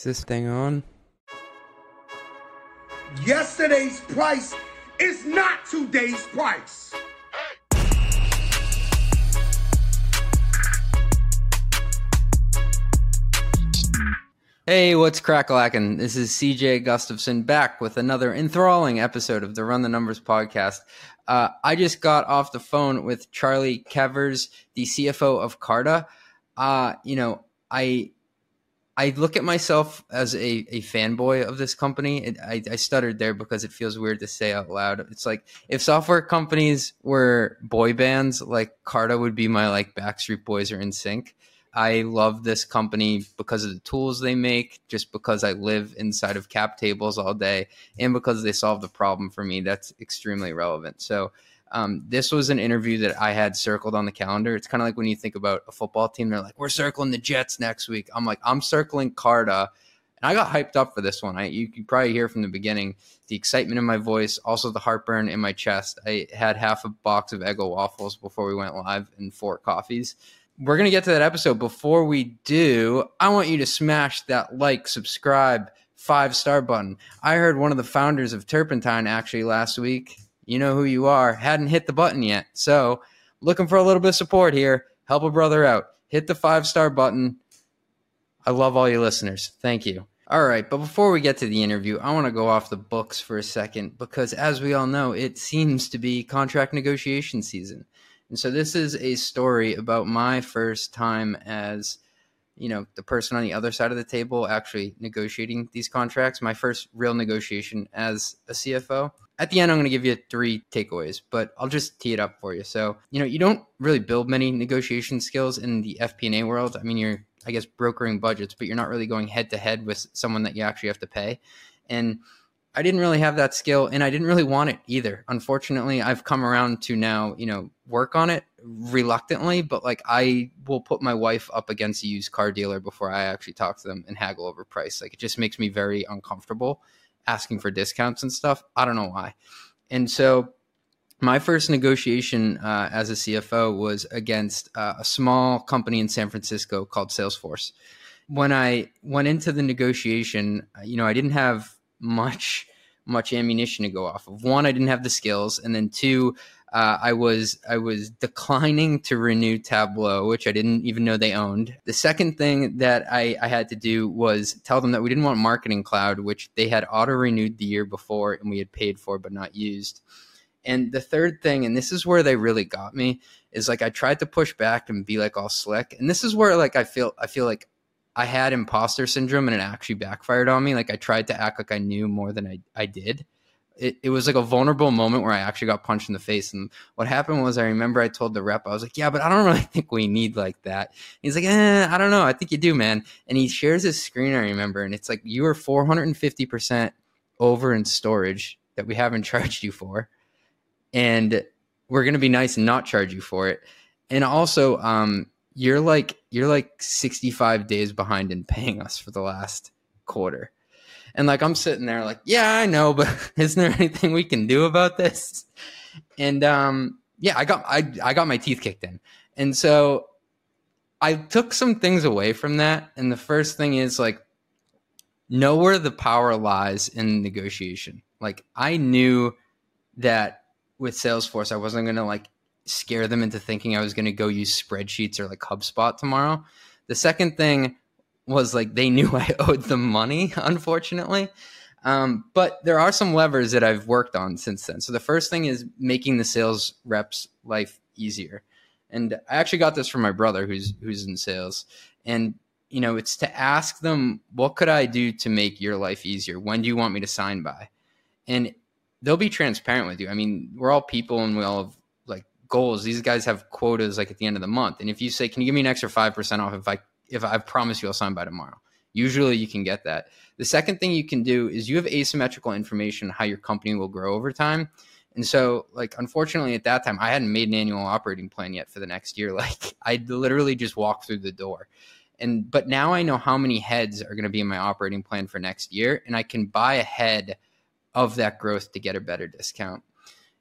Is this thing on? Yesterday's price is not today's price. Hey, what's crackalacking? This is CJ Gustafson back with another enthralling episode of the Run the Numbers podcast. Uh, I just got off the phone with Charly Kevers, the CFO of Carta. Uh, you know, I I look at myself as a, a fanboy of this company. It, I, I stuttered there because it feels weird to say out loud. It's like if software companies were boy bands, like Carta would be my like Backstreet Boys or NSYNC. I love this company because of the tools they make, just because I live inside of cap tables all day, and because they solve the problem for me. That's extremely relevant. So, um, this was an interview that I had circled on the calendar. It's kind of like when you think about a football team, they're like, we're circling the Jets next week. I'm like, I'm circling Carta. And I got hyped up for this one. I, you can probably hear from the beginning the excitement in my voice, also the heartburn in my chest. I had half a box of Eggo waffles before we went live and four coffees we're going to get to that episode. Before we do, I want you to smash that like, subscribe, five star button. I heard one of the founders of Turpentine actually last week. You know who you are. Hadn't hit the button yet. So, looking for a little bit of support here. Help a brother out. Hit the five star button. I love all you listeners. Thank you. All right, but before we get to the interview, I want to go off the books for a second because, as we all know, it seems to be contract negotiation season. And so this is a story about my first time as you know the person on the other side of the table actually negotiating these contracts. My first real negotiation as a cfo at the end i'm going to give you three takeaways but i'll just tee it up for you. So you know you don't really build many negotiation skills in the fp&a world. I mean you're i guess brokering budgets but you're not really going head to head with someone that you actually have to pay. And I didn't really have that skill and I didn't really want it either. Unfortunately, I've come around to now, you know, work on it reluctantly, but like I will put my wife up against a used car dealer before I actually talk to them and haggle over price. Like it just makes me very uncomfortable asking for discounts and stuff. I don't know why. And so my first negotiation uh, as a CFO was against uh, a small company in San Francisco called Salesforce. When I went into the negotiation, uh, you know, I didn't have much much ammunition to go off of. One, I didn't have the skills, and then two, uh, I was I was declining to renew Tableau, which I didn't even know they owned. The second thing that I, I had to do was tell them that we didn't want Marketing Cloud, which they had auto renewed the year before and we had paid for but not used. And the third thing, and this is where they really got me, is like I tried to push back and be like all slick, and this is where like I feel I feel like I had imposter syndrome and it actually backfired on me. Like I tried to act like I knew more than I, I did. It, it was like a vulnerable moment where I actually got punched in the face. And what happened was I remember I told the rep, I was like, yeah, but I don't really think we need like that. He's like, eh, I don't know. I think you do, man. And he shares his screen, I remember. And it's like, you are 450% over in storage that we haven't charged you for. And we're going to be nice and not charge you for it. And also, um, you're like you're like 65 days behind in paying us for the last quarter. And like I'm sitting there like, yeah, I know, but isn't there anything we can do about this? And um yeah, I got I I got my teeth kicked in. And so I took some things away from that. And the first thing is like know where the power lies in negotiation. Like I knew that with Salesforce, I wasn't gonna like scare them into thinking I was going to go use spreadsheets or like HubSpot tomorrow. The second thing was like they knew I owed them money, unfortunately. Um, but there are some levers that I've worked on since then. So the first thing is making the sales reps life easier. And I actually got this from my brother who's who's in sales. And you know, it's to ask them, what could I do to make your life easier? When do you want me to sign by? And they'll be transparent with you. I mean, we're all people and we all have like goals. These guys have quotas like at the end of the month. And if you say, "Can you give me an extra five percent off if I if I promise you I'll sign by tomorrow?" Usually you can get that. The second thing you can do is you have asymmetrical information how your company will grow over time. And so, like, unfortunately, at that time, I hadn't made an annual operating plan yet for the next year. Like, I literally just walked through the door. And, but now I know how many heads are going to be in my operating plan for next year, and I can buy ahead of that growth to get a better discount.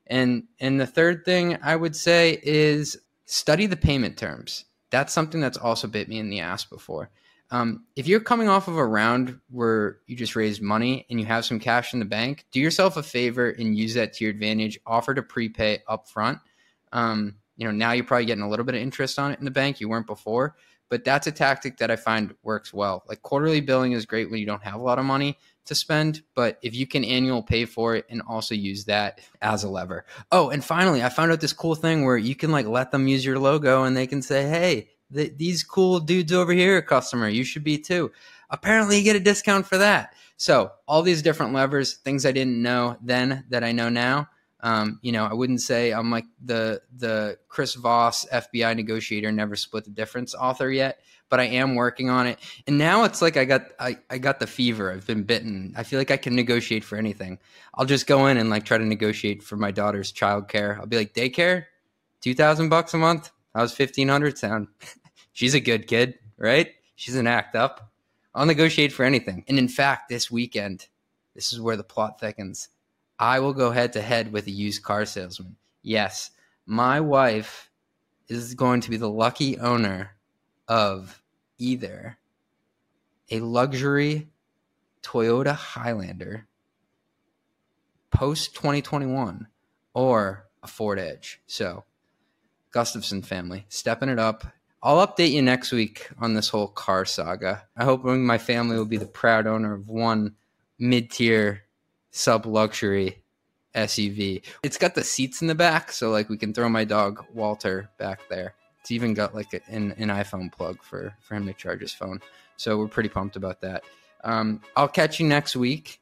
And and the third thing I would say is study the payment terms. That's something that's also bit me in the ass before. Um, if you're coming off of a round where you just raised money and you have some cash in the bank, do yourself a favor and use that to your advantage. Offer to prepay up front. Um, you know, now you're probably getting a little bit of interest on it in the bank. You weren't before, but that's a tactic that I find works well. Like quarterly billing is great when you don't have a lot of money to spend, but if you can annual pay for it and also use that as a lever. Oh, and finally, I found out this cool thing where you can like let them use your logo and they can say, "Hey, th- these cool dudes over here, customer, you should be too." Apparently, you get a discount for that. So, all these different levers, things I didn't know then that I know now. Um, you know, I wouldn't say I'm like the the Chris Voss FBI negotiator, never split the difference author yet, but I am working on it. And now it's like I got I, I got the fever. I've been bitten. I feel like I can negotiate for anything. I'll just go in and like try to negotiate for my daughter's childcare. I'll be like, daycare, two thousand bucks a month. How's fifteen hundred sound? She's a good kid, right? She's an act up. I'll negotiate for anything. And in fact, this weekend, this is where the plot thickens. I will go head to head with a used car salesman. Yes, my wife is going to be the lucky owner of either a luxury Toyota Highlander post 2021 or a Ford Edge. So, Gustafson family, stepping it up. I'll update you next week on this whole car saga. I hope my family will be the proud owner of one mid tier sub luxury SUV. It's got the seats in the back, so like we can throw my dog Walter back there. It's even got like a, an, an iPhone plug for for him to charge his phone. So we're pretty pumped about that. Um, I'll catch you next week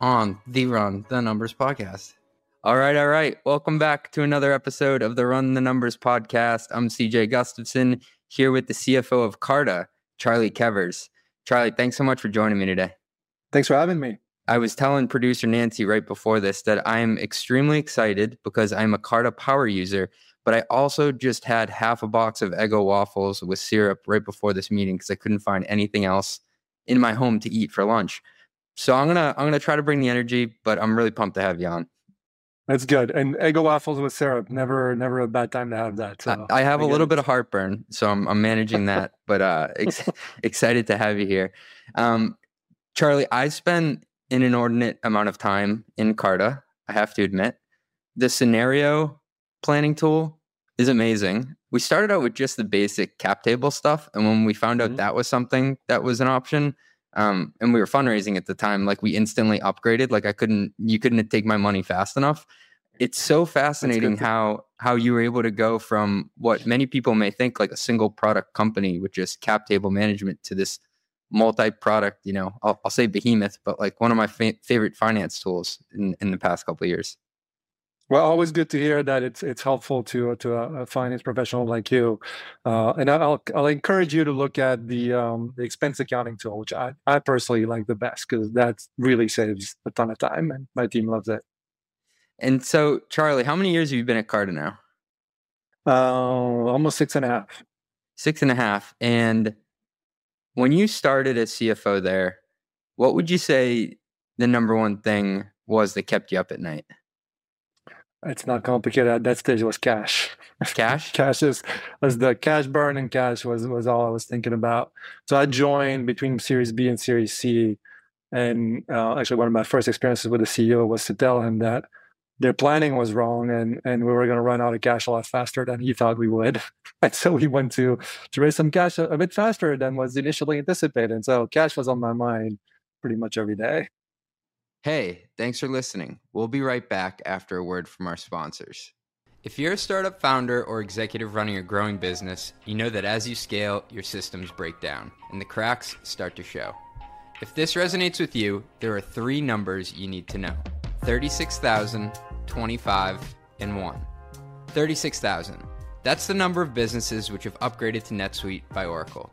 on the Run the Numbers podcast. All right, all right. Welcome back to another episode of the Run the Numbers podcast. I'm CJ Gustafson here with the CFO of Carta, Charly Kevers. Charly, thanks so much for joining me today. Thanks for having me. I was telling producer Nancy right before this that I am extremely excited because I'm a Carta power user, but I also just had half a box of Eggo waffles with syrup right before this meeting because I couldn't find anything else in my home to eat for lunch. So I'm gonna I'm gonna try to bring the energy, but I'm really pumped to have you on. That's good. And Eggo waffles with syrup, never never a bad time to have that. So I, I have I a little it. bit of heartburn, so I'm, I'm managing that. but uh, ex- excited to have you here, um, Charly. I spent an inordinate amount of time in Carta, I have to admit. The scenario planning tool is amazing. We started out with just the basic cap table stuff. And when we found out mm-hmm. that was something that was an option, um, and we were fundraising at the time, like we instantly upgraded. Like I couldn't, you couldn't take my money fast enough. It's so fascinating how how you were able to go from what many people may think like a single product company with just cap table management to this multi-product you know I'll, I'll say behemoth but like one of my fa- favorite finance tools in, in the past couple of years well, always good to hear that it's it's helpful to to a, finance professional like you, uh, and I'll I'll encourage you to look at the um, the expense accounting tool, which I, I personally like the best because that really saves a ton of time, and my team loves it. And so, Charly, how many years have you been at Carta now? Uh, almost six and a half. Six and a half, and when you started as CFO there, what would you say the number one thing was that kept you up at night? It's not complicated. At that stage, it was cash. Cash. cash is was the cash burn and cash was was all I was thinking about. So I joined between Series B and Series C, and uh, actually one of my first experiences with the CEO was to tell him that their planning was wrong and and we were going to run out of cash a lot faster than he thought we would and so we went to to raise some cash a, a, bit faster than was initially anticipated so cash was on my mind pretty much every day hey thanks for listening we'll be right back after a word from our sponsors if you're a startup founder or executive running a growing business you know that as you scale your systems break down and the cracks start to show if this resonates with you there are three numbers you need to know 36000 25, and 1. 36,000. That's the number of businesses which have upgraded to NetSuite by Oracle.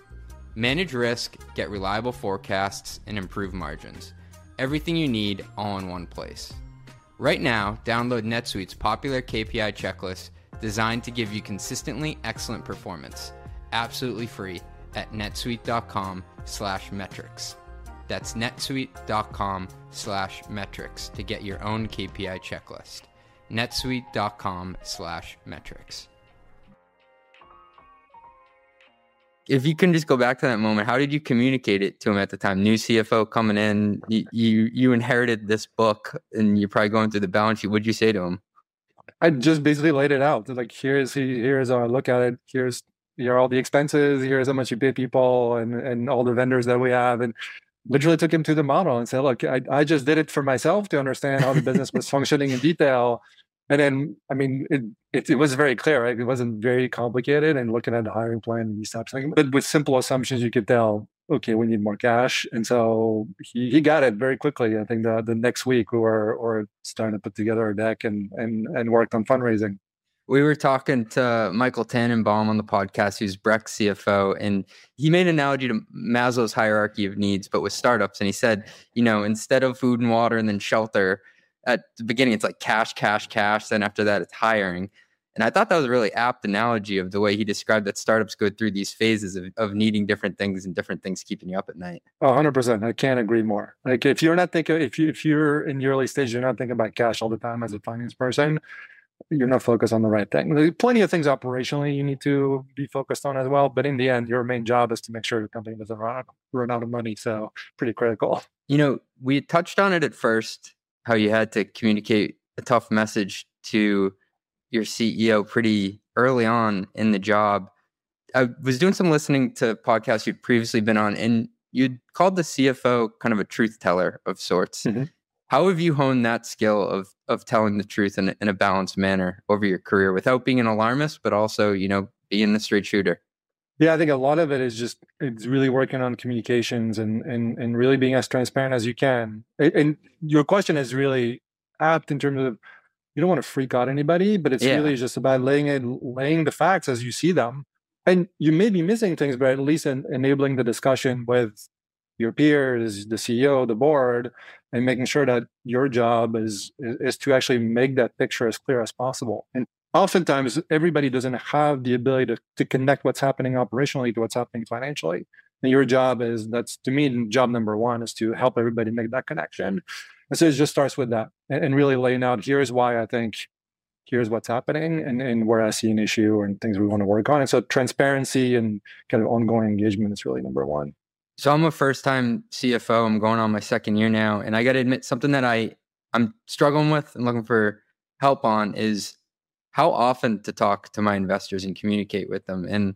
Manage risk, get reliable forecasts, and improve margins. Everything you need all in one place. Right now, download NetSuite's popular KPI checklist designed to give you consistently excellent performance, absolutely free at netsuite.com/metrics. That's netsuite.com/metrics to get your own KPI checklist. netsuite.com/metrics. if you can just go back to that moment, how did you communicate it to him at the time? New CFO coming in, you you, you inherited this book, and you're probably going through the balance sheet. What'd you say to him? I just basically laid it out. Like here's here's our look at it. Here's here all the expenses. Here's how much you pay people, and and all the vendors that we have, and literally took him to the model and said, look, I, I just did it for myself to understand how the business was functioning in detail. And then, I mean, it, it, it, was very clear, right? It wasn't very complicated and looking at the hiring plan and these types of things. But with simple assumptions, you could tell, okay, we need more cash. And so he, he got it very quickly. I think the, the next week we were, were starting to put together a deck and, and, and worked on fundraising. We were talking to Michael Tannenbaum on the podcast, who's Brex CFO, and he made an analogy to Maslow's hierarchy of needs, but with startups. And he said, you know, instead of food and water and then shelter, at the beginning it's like cash, cash, cash. Then after that it's hiring. And I thought that was a really apt analogy of the way he described that startups go through these phases of, of needing different things and different things keeping you up at night. hundred percent. I can't agree more. Like if you're not thinking, if you, if you're in the early stage, you're not thinking about cash all the time as a finance person, you're not focused on the right thing. There's plenty of things operationally you need to be focused on as well. But in the end, your main job is to make sure your company doesn't run out, run out of money. So pretty critical. You know, we touched on it at first how you had to communicate a tough message to your CEO pretty early on in the job. I was doing some listening to podcasts you'd previously been on, and you'd called the CFO kind of a truth teller of sorts. Mm-hmm. How have you honed that skill of of telling the truth in, in a balanced manner over your career without being an alarmist, but also, you know, being a straight shooter? Yeah, I think a lot of it is just it's really working on communications and and and really being as transparent as you can. And your question is really apt in terms of you don't want to freak out anybody, but it's yeah. really just about laying it laying the facts as you see them. And you may be missing things, but at least in, enabling the discussion with your peers, the CEO, the board, and making sure that your job is, is, is to actually make that picture as clear as possible. And oftentimes everybody doesn't have the ability to, to connect what's happening operationally to what's happening financially. And your job is that's to me job number one is to help everybody make that connection. And so it just starts with that and, and really laying out here's why I think here's what's happening and, and where I see an issue and things we want to work on. And so transparency and kind of ongoing engagement is really number one. So I'm a first time CFO. I'm going on my second year now. And I got to admit, something that I, I'm struggling with and looking for help on is how often to talk to my investors and communicate with them. And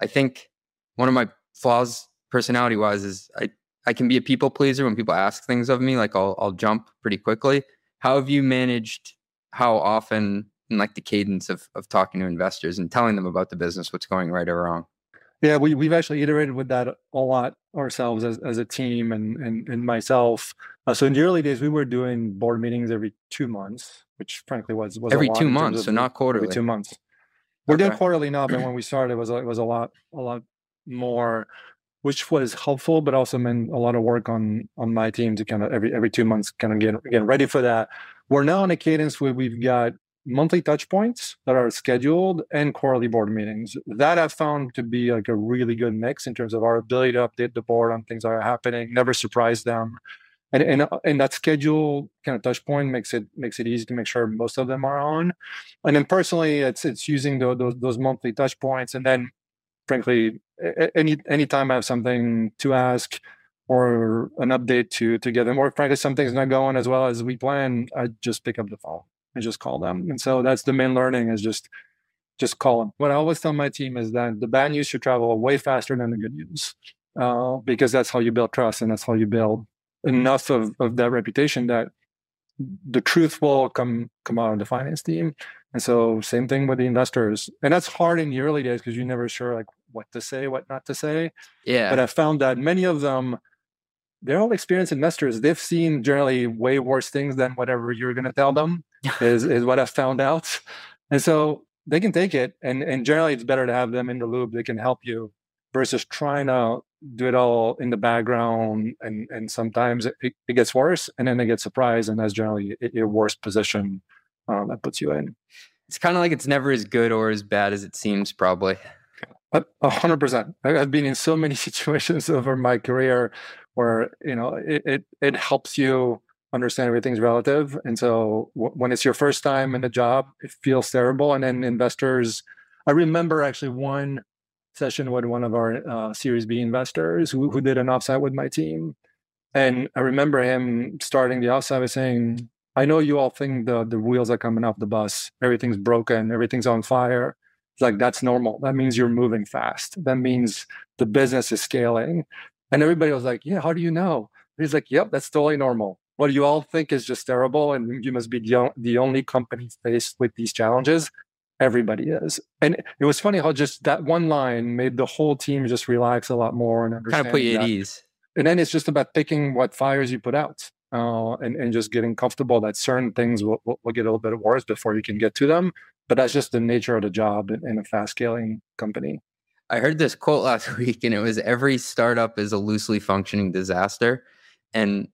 I think one of my flaws personality wise is I, I can be a people pleaser when people ask things of me, like I'll I'll jump pretty quickly. How have you managed how often and like the cadence of of talking to investors and telling them about the business, what's going right or wrong? Yeah, we, we've actually iterated with that a lot ourselves as, as a team and, and, and myself. Uh, so in the early days, we were doing board meetings every two months, which frankly was, was every two months, so not quarterly. Every two months. We're okay. doing quarterly now, but when we started, it was, it was a lot, a lot more, which was helpful, but also meant a lot of work on, on my team to kind of every, every two months kind of get, get ready for that. We're now on a cadence where we've got monthly touch points that are scheduled and quarterly board meetings. That I've found to be like a really good mix in terms of our ability to update the board on things that are happening, never surprise them. And, and, and that schedule kind of touch point makes it makes it easy to make sure most of them are on. And then personally, it's it's using the, those those monthly touch points. And then, frankly, any anytime I have something to ask or an update to to get them, or frankly something's not going as well as we plan, I just pick up the phone and just call them. And so that's the main learning is just just call them. What I always tell my team is that the bad news should travel way faster than the good news, uh, because that's how you build trust and that's how you build enough of, of that reputation that the truth will come come out of the finance team. And so same thing with the investors. And that's hard in the early days because you're never sure like what to say, what not to say. Yeah. But I found that many of them they're all experienced investors. They've seen generally way worse things than whatever you're going to tell them. Is is what I've found out, and so they can take it. And and generally, it's better to have them in the loop. They can help you versus trying to do it all in the background and and sometimes it, it gets worse and then they get surprised and that's generally your worst position um, that puts you in it's kind of like it's never as good or as bad as it seems probably a hundred percent i've been in so many situations over my career where you know it, it, it helps you understand everything's relative and so w- when it's your first time in a job it feels terrible and then investors i remember actually one session with one of our uh, Series B investors who, who did an offsite with my team. And I remember him starting the offsite by saying, I know you all think the, the wheels are coming off the bus, everything's broken, everything's on fire. It's like, that's normal. That means you're moving fast. That means the business is scaling. And everybody was like, Yeah, how do you know? he's like, Yep, that's totally normal. What you all think is just terrible, and you must be the, the only company faced with these challenges everybody is. And it was funny how just that one line made the whole team just relax a lot more and understand. Kind of put you that. at ease. And then it's just about picking what fires you put out uh, and, and just getting comfortable that certain things will, will, will, get a little bit worse before you can get to them. But that's just the nature of the job in, in a fast scaling company. I heard this quote last week, and it was every startup is a loosely functioning disaster. And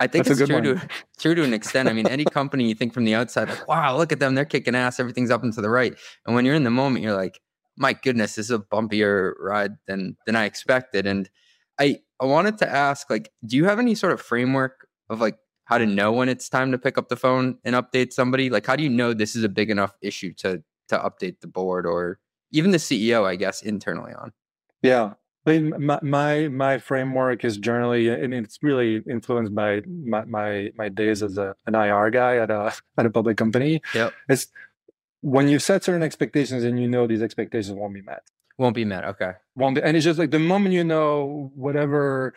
I think That's it's true to true to an extent. I mean, any company you think from the outside, like, wow, look at them, they're kicking ass, everything's up and to the right. And when you're in the moment, you're like, my goodness, this is a bumpier ride than than I expected. And I I wanted to ask, like, do you have any sort of framework of like how to know when it's time to pick up the phone and update somebody? Like, how do you know this is a big enough issue to to update the board or even the CEO, I guess, internally on? Yeah, I mean, my, my, my framework is generally, and it's really influenced by my my, my days as a, an IR guy at a at a public company. Yep. It's when you set certain expectations and you know these expectations won't be met. Won't be met. Okay. Won't be, and it's just like the moment you know whatever.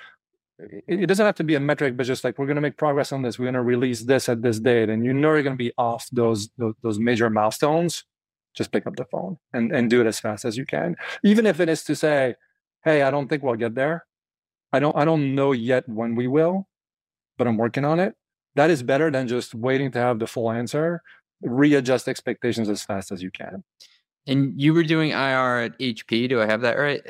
It, it doesn't have to be a metric, but just like we're going to make progress on this, we're going to release this at this date, and you know you're going to be off those, those those major milestones. Just pick up the phone and and do it as fast as you can, even if it is to say hey, I don't think we'll get there. I don't I don't know yet when we will, but I'm working on it. That is better than just waiting to have the full answer. Readjust expectations as fast as you can. And you were doing IR at HP, do I have that right?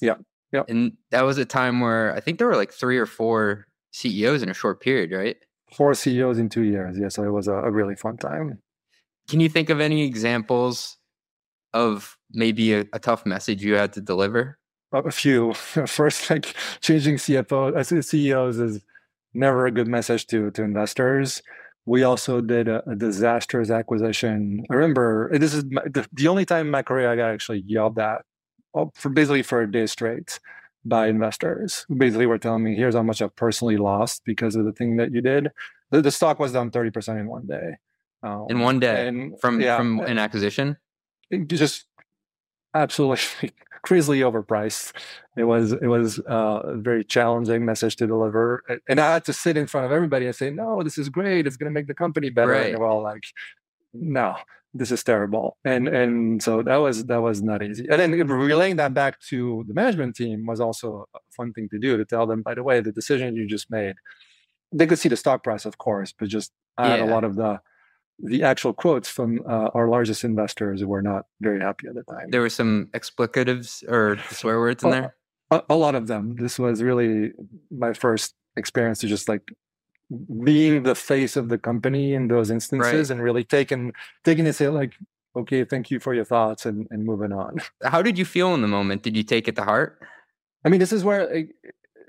Yeah. Yeah. And that was a time where I think there were like three or four CEOs in a short period, right? Four CEOs in two years. Yeah. So it was a, a really fun time. Can you think of any examples of maybe a, a tough message you had to deliver? A few. First, like changing CFO, uh, CEOs is never a good message to to investors. We also did a, a disastrous acquisition. I remember this is my, the, the, only time in my career I got actually yelled at oh, for basically for a day straight by investors. Who basically were telling me, "Here's how much I've personally lost because of the thing that you did." The, the stock was down thirty percent in one day. Um, in one day, and, from yeah, from an acquisition. Just absolutely crazily overpriced. It was it was uh, a very challenging message to deliver, and I had to sit in front of everybody and say, "No, this is great. It's going to make the company better." Right. And all like, "No, this is terrible." And and so that was that was not easy. And then relaying that back to the management team was also a fun thing to do to tell them, by the way, the decision you just made. They could see the stock price, of course, but just I yeah. had a lot of the the actual quotes from uh, our largest investors were not very happy at the time. There were some explicatives or swear words in there. A, a, lot of them. This was really my first experience to just like being the face of the company in those instances right. and really taking taking it say like, okay, thank you for your thoughts and, and moving on. How did you feel in the moment? Did you take it to heart? I mean, this is where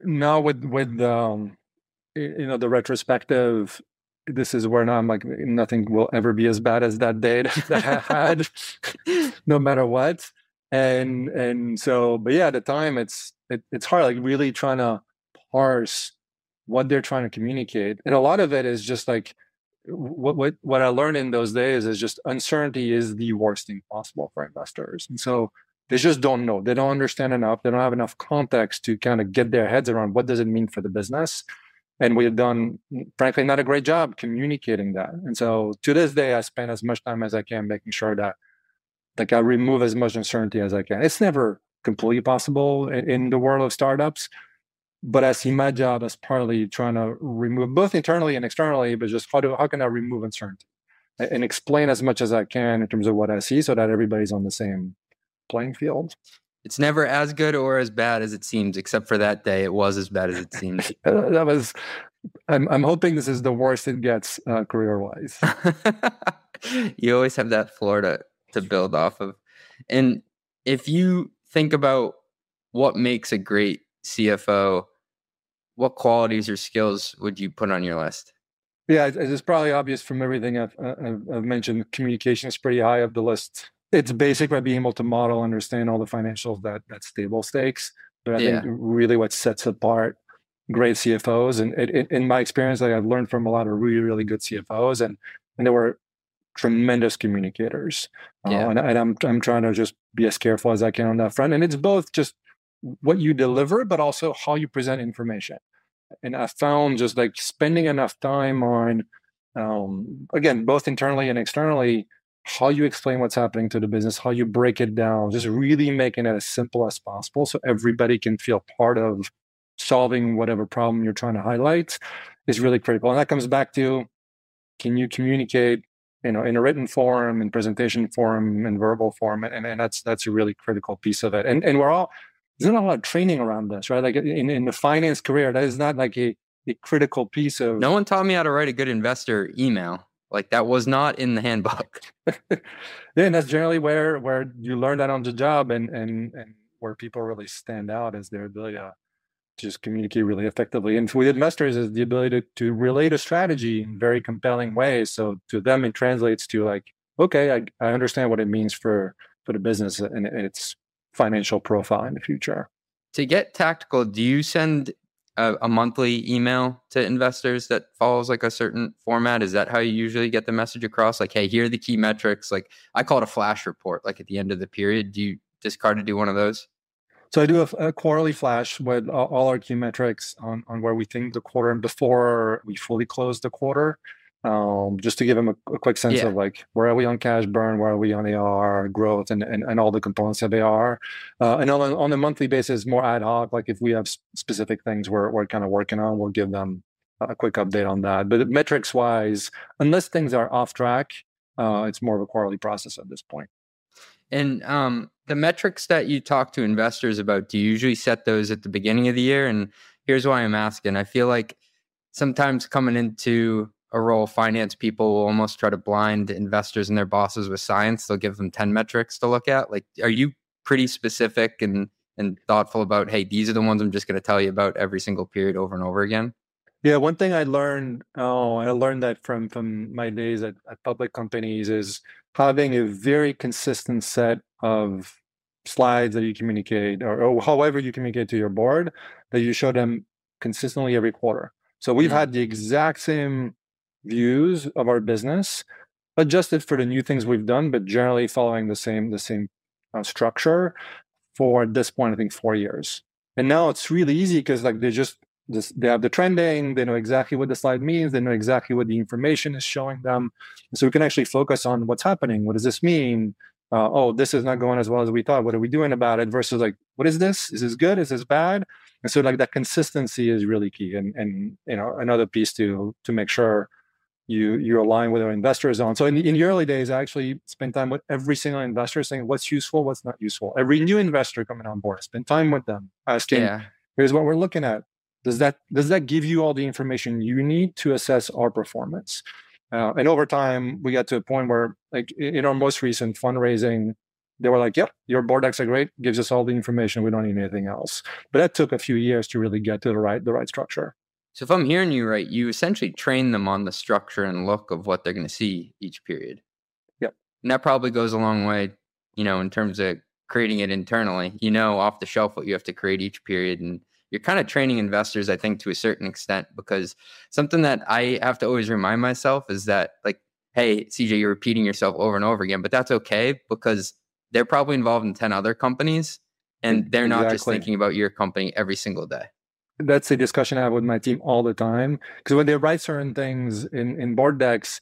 now with with um, you know the retrospective this is where now I'm like, nothing will ever be as bad as that day that I had, no matter what. And and so, but yeah, at the time, it's it, it's hard, like really trying to parse what they're trying to communicate, and a lot of it is just like what what what I learned in those days is just uncertainty is the worst thing possible for investors, and so they just don't know, they don't understand enough, they don't have enough context to kind of get their heads around what does it mean for the business and we have done frankly not a great job communicating that. And so to this day i spend as much time as i can making sure that like i remove as much uncertainty as i can. It's never completely possible in, in the world of startups but i see my job as partly trying to remove both internally and externally but just how do how can i remove uncertainty and explain as much as i can in terms of what i see so that everybody's on the same playing field it's never as good or as bad as it seems, except for that day. It was as bad as it seems. that was. I'm I'm hoping this is the worst it gets uh, career wise. you always have that floor to to build off of, and if you think about what makes a great CFO, what qualities or skills would you put on your list? Yeah, it's probably obvious from everything I've, uh, I've mentioned. Communication is pretty high up the list. It's basic by being able to model, understand all the financials that that's table stakes. But I yeah. think really what sets apart great CFOs, and it, it, in my experience, like I've learned from a lot of really, really good CFOs, and and they were tremendous communicators. Uh, yeah. Uh, and, and I'm I'm trying to just be as careful as I can on that front. And it's both just what you deliver, but also how you present information. And I found just like spending enough time on, um, again, both internally and externally, how you explain what's happening to the business, how you break it down, just really making it as simple as possible so everybody can feel part of solving whatever problem you're trying to highlight is really critical. And that comes back to can you communicate you know in a written form in presentation form in verbal form and, and that's that's a really critical piece of it. And and we're all there's not a lot of training around this right? Like in, in the finance career that is not like a, a critical piece of no one taught me how to write a good investor email like that was not in the handbook yeah and that's generally where where you learn that on the job and and and where people really stand out is their ability to just communicate really effectively. And with investors is the ability to, to relate a strategy in very compelling ways. So to them, it translates to like, okay, I, I understand what it means for, for the business and, and its financial profile in the future. To get tactical, do you send a, a, monthly email to investors that follows like a certain format? Is that how you usually get the message across? Like, hey, here are the key metrics. Like I call it a flash report, like at the end of the period. Do you discard to do one of those? So I do a, a quarterly flash with all our key metrics on, on where we think the quarter and before we fully close the quarter, um, just to give them a, a quick sense yeah. of like where are we on cash burn, where are we on AR growth, and, and, and all the components of AR. Uh, and on a, on a monthly basis, more ad hoc. Like if we have specific things we're we're kind of working on, we'll give them a quick update on that. But metrics wise, unless things are off track, uh, it's more of a quarterly process at this point. And um, the metrics that you talk to investors about, do you usually set those at the beginning of the year? And here's why I'm asking. I feel like sometimes coming into a role, finance people will almost try to blind investors and their bosses with science. They'll give them 10 metrics to look at. Like, are you pretty specific and and thoughtful about, hey, these are the ones I'm just going to tell you about every single period over and over again? Yeah, one thing I learned, oh, I learned that from from my days at, at public companies is having a very consistent set of slides that you communicate or, or, however you communicate to your board that you show them consistently every quarter. So we've mm-hmm. had the exact same views of our business, adjusted for the new things we've done, but generally following the same the same uh, structure for at this point I think four years. And now it's really easy because like they just this, they have the trending, they know exactly what the slide means, they know exactly what the information is showing them. So we can actually focus on what's happening. What does this mean? Uh, oh, this is not going as well as we thought. What are we doing about it? Versus like, what is this? Is this good? Is this bad? And so like that consistency is really key. And and you know another piece to to make sure you you align with our investors on. So in the, in the early days, I actually spent time with every single investor, saying what's useful, what's not useful. Every new investor coming on board, I spend time with them, asking, yeah. here's what we're looking at does that does that give you all the information you need to assess our performance uh, and over time we got to a point where like in our most recent fundraising they were like yep your board decks are great gives us all the information we don't need anything else but that took a few years to really get to the right the right structure so if i'm hearing you right you essentially train them on the structure and look of what they're going to see each period yep and that probably goes a long way you know in terms of creating it internally you know off the shelf what you have to create each period and you're kind of training investors, I think, to a certain extent, because something that I have to always remind myself is that, like, hey, CJ, you're repeating yourself over and over again, but that's okay because they're probably involved in 10 other companies and they're not exactly. just thinking about your company every single day. That's a discussion I have with my team all the time. Because when they write certain things in, in board decks,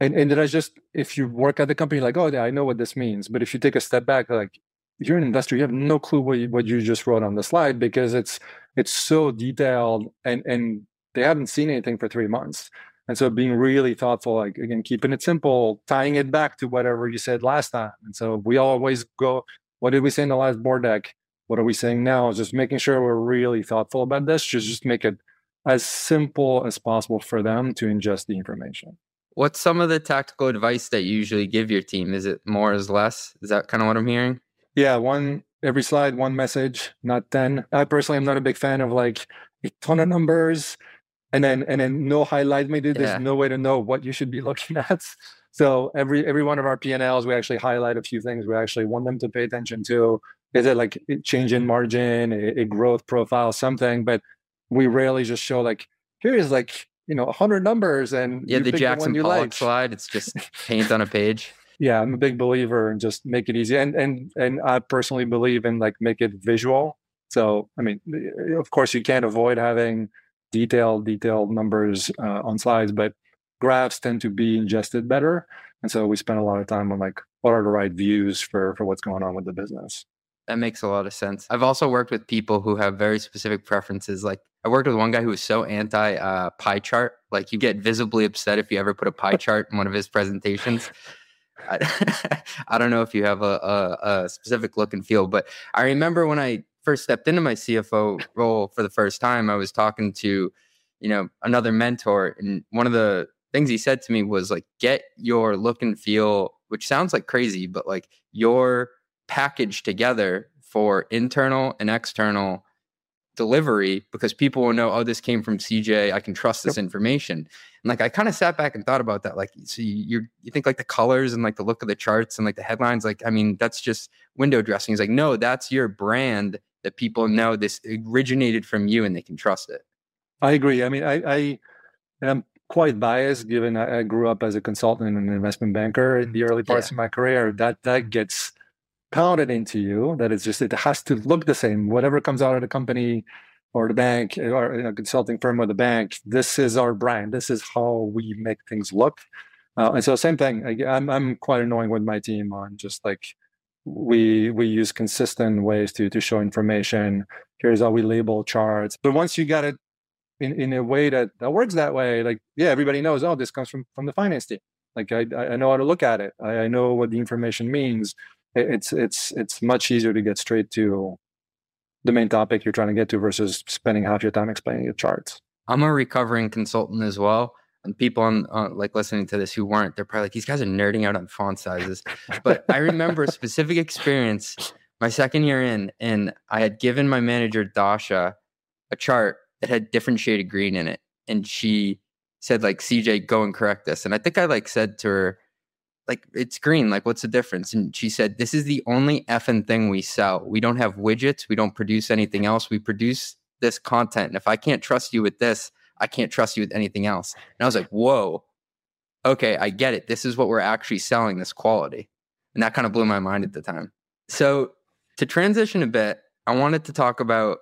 and, and I just, if you work at the company, like, oh, yeah, I know what this means. But if you take a step back, like, you're an investor you have no clue what you, what you just wrote on the slide because it's it's so detailed and and they haven't seen anything for three months and so being really thoughtful like again keeping it simple tying it back to whatever you said last time and so we always go what did we say in the last board deck? What are we saying now? Just making sure we're really thoughtful about this. Just just make it as simple as possible for them to ingest the information. What's some of the tactical advice that you usually give your team? Is it more is less? Is that kind of what I'm hearing? Yeah, one every slide, one message, not 10. I personally am not a big fan of like a ton of numbers and then and then no highlight maybe there's yeah. no way to know what you should be looking at. So every every one of our P&Ls, we actually highlight a few things we actually want them to pay attention to. Is it like a change in margin, a, a growth profile, something? But we rarely just show like here's like you know 100 numbers and yeah the jackson the pollock like. slide it's just paint on a page yeah i'm a big believer in just make it easy and and and i personally believe in like make it visual so i mean of course you can't avoid having detailed detailed numbers uh, on slides but graphs tend to be ingested better and so we spend a lot of time on like what are the right views for for what's going on with the business that makes a lot of sense. I've also worked with people who have very specific preferences. Like I worked with one guy who was so anti uh, pie chart. Like you get visibly upset if you ever put a pie chart in one of his presentations. I, I don't know if you have a, a, a, specific look and feel, but I remember when I first stepped into my CFO role for the first time, I was talking to, you know, another mentor, and one of the things he said to me was like, "Get your look and feel," which sounds like crazy, but like your package together for internal and external delivery because people will know, oh, this came from CJ. I can trust this yep. information. And like I kind of sat back and thought about that. Like, so you you think like the colors and like the look of the charts and like the headlines. Like, I mean, that's just window dressing. He's like, no, that's your brand that people know this originated from you and they can trust it. I agree. I mean, I, I am quite biased given I, I grew up as a consultant and an investment banker in the mm-hmm. early parts yeah. of my career. That that gets pounded into you that it's just it has to look the same. Whatever comes out of the company or the bank or a consulting firm or the bank this is our brand. This is how we make things look. Uh, and so same thing I, I'm, I'm quite annoying with my team on just like we we use consistent ways to to show information. Here's how we label charts. But once you got it in, in a way that that works that way like yeah everybody knows oh this comes from from the finance team. Like i i know how to look at it. I, I know what the information means it's it's it's much easier to get straight to the main topic you're trying to get to versus spending half your time explaining the charts. I'm a recovering consultant as well. And people on uh, like listening to this who weren't, they're probably like, these guys are nerding out on font sizes. But I remember a specific experience my second year in, and I had given my manager Dasha a chart that had different shade of green in it. And she said, like, CJ, go and correct this. And I think I like said to her, like it's green like what's the difference? And she said this is the only effing thing we sell. We don't have widgets. We don't produce anything else. We produce this content. And if i can't trust you with this i can't trust you with anything else. And i was like whoa. Okay i get it. This is what we're actually selling this quality. And that kind of blew my mind at the time. So to transition a bit i wanted to talk about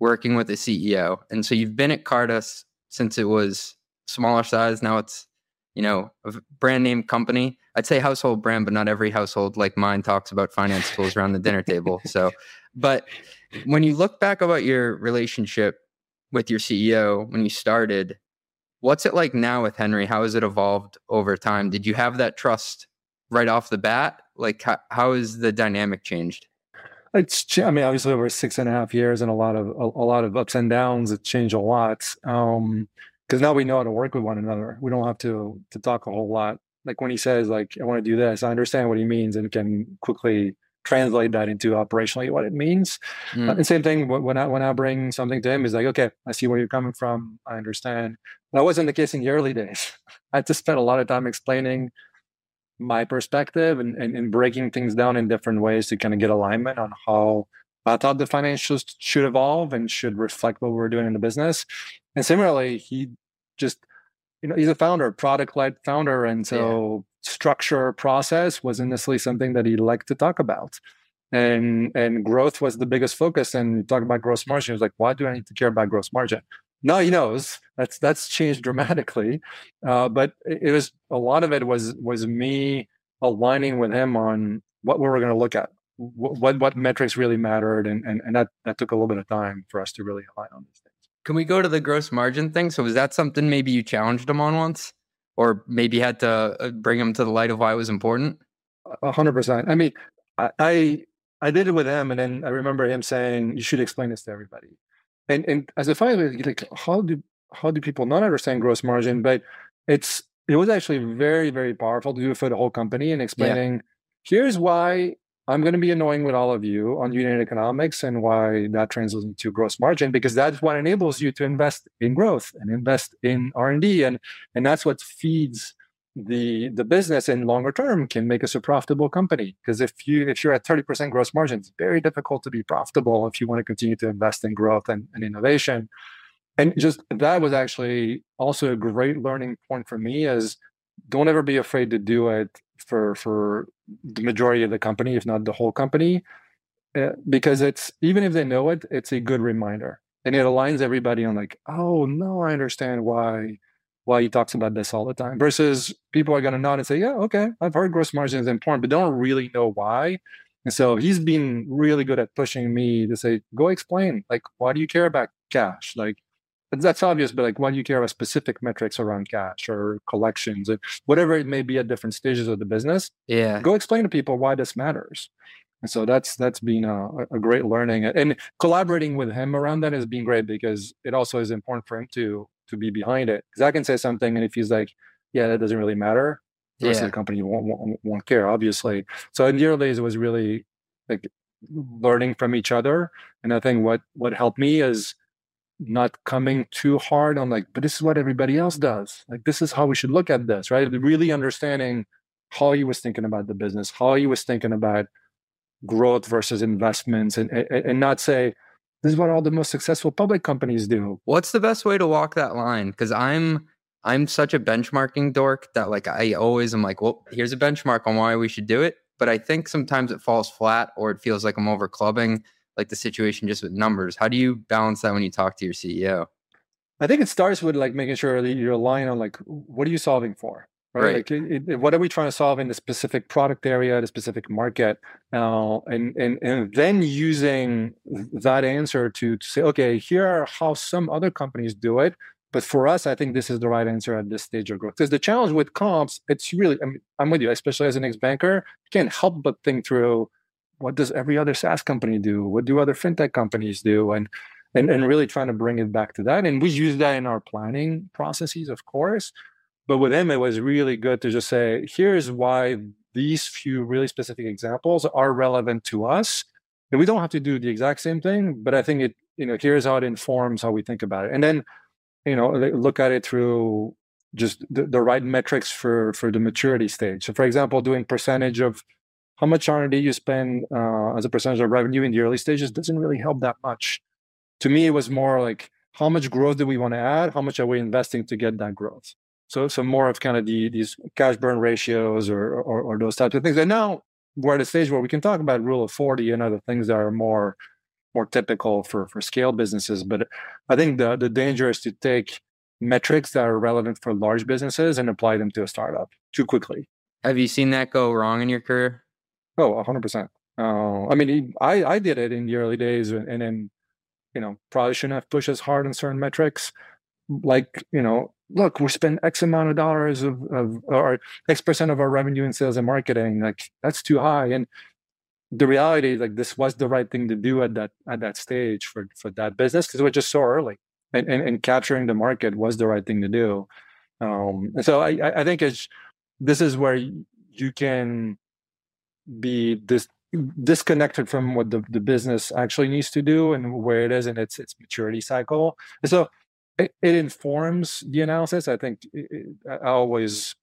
working with a ceo and so you've been at Carta's since it was smaller size. Now it's you know, a brand name company. I'd say household brand, but not every household like mine talks about finance tools around the dinner table. So, but when you look back about your relationship with your CEO when you started, what's it like now with Henry? How has it evolved over time? Did you have that trust right off the bat? Like, how, how has the dynamic changed? It's, I mean, obviously over six and a half years and a lot of a, a lot of ups and downs. It changed a lot. Um, because now we know how to work with one another. We don't have to to talk a whole lot. Like when he says like I want to do this, I understand what he means and can quickly translate that into operationally what it means. Mm. Uh, and same thing when I when I bring something to him, he's like, okay, I see where you're coming from. I understand. That wasn't the case in the early days. I had to spend a lot of time explaining my perspective and, and, and breaking things down in different ways to kind of get alignment on how I thought the financials should evolve and should reflect what we're doing in the business. And similarly, he just you know he's a founder product led founder and so yeah. structure process wasn't necessarily something that he liked to talk about. And and growth was the biggest focus and talk about gross margin he was like why do i need to care about gross margin? Now he knows. That's that's changed dramatically. Uh, but it was a lot of it was was me aligning with him on what we were going to look at what what metrics really mattered and, and and that that took a little bit of time for us to really align on these things can we go to the gross margin thing? So was that something maybe you challenged him on once, or maybe had to uh, bring him to the light of why it was important? A hundred percent. I mean, I, I I did it with him, and then I remember him saying, "You should explain this to everybody." And and as a final, like, how do how do people not understand gross margin? But it's it was actually very very powerful to do it for the whole company and explaining. Yeah. Here's why I'm going to be annoying with all of you on unit economics and why that translates into gross margin because that's what enables you to invest in growth and invest in R&D and and that's what feeds the the business in longer term can make us a profitable company. Because if you if you're at 30% gross margin it's very difficult to be profitable if you want to continue to invest in growth and, and innovation. And just that was actually also a great learning point for me is don't ever be afraid to do it for for the majority of the company, if not the whole company, uh, because it's even if they know it, it's a good reminder, and it aligns everybody on like, oh no, I understand why why he talks about this all the time. Versus people are gonna nod and say, yeah, okay, I've heard gross margin is important, but don't really know why. And so he's been really good at pushing me to say, go explain, like, why do you care about cash? Like, that's obvious, but like, why do you care about specific metrics around cash or collections and whatever it may be at different stages of the business? Yeah, go explain to people why this matters. And so that's that's been a, a great learning, and collaborating with him around that has been great because it also is important for him to to be behind it. Because I can say something, and if he's like, "Yeah, that doesn't really matter," the rest of the company won't, won't, won't care, obviously. So in the early days, it was really like learning from each other, and I think what what helped me is not coming too hard on like, but this is what everybody else does. Like, this is how we should look at this, right? Really understanding how he was thinking about the business, how he was thinking about growth versus investments, and and not say this is what all the most successful public companies do. What's the best way to walk that line? Because I'm I'm such a benchmarking dork that like I always am like, well, here's a benchmark on why we should do it. But I think sometimes it falls flat or it feels like I'm over clubbing like the situation just with numbers. How do you balance that when you talk to your CEO? I think it starts with like making sure that you're aligned on like what are you solving for, right? right. Like it, it, what are we trying to solve in the specific product area, the specific market, uh, and and and then using that answer to, to say, okay, here are how some other companies do it, but for us, I think this is the right answer at this stage of growth. Because the challenge with comps, it's really, I mean, I'm with you, especially as an ex banker, you can't help but think through what does every other SaaS company do? What do other fintech companies do? And and, and really trying to bring it back to that. And we use that in our planning processes, of course. But with him, it was really good to just say, here's why these few really specific examples are relevant to us. And we don't have to do the exact same thing, but I think it, you know, here's how it informs how we think about it. And then, you know, look at it through just the, the right metrics for for the maturity stage. So for example, doing percentage of how much R&D you spend uh, as a percentage of revenue in the early stages doesn't really help that much. To me, it was more like how much growth do we want to add? How much are we investing to get that growth? So, so more of kind of the these cash burn ratios or, or, or those types of things. And now we're at a stage where we can talk about rule of forty and other things that are more more typical for for scale businesses. But I think the the danger is to take metrics that are relevant for large businesses and apply them to a startup too quickly. Have you seen that go wrong in your career? Oh, 100%. Uh, I mean, I, I did it in the early days and, then, you know, probably shouldn't have pushed as hard on certain metrics. Like, you know, look, we spend X amount of dollars of, of or X percent of our revenue in sales and marketing. Like, that's too high. And the reality like this was the right thing to do at that at that stage for for that business because it was just so early and, and, and capturing the market was the right thing to do um and so i i think it's this is where you can be this disconnected from what the, the business actually needs to do and where it is in its its maturity cycle. So it, it informs the analysis. I think it, I always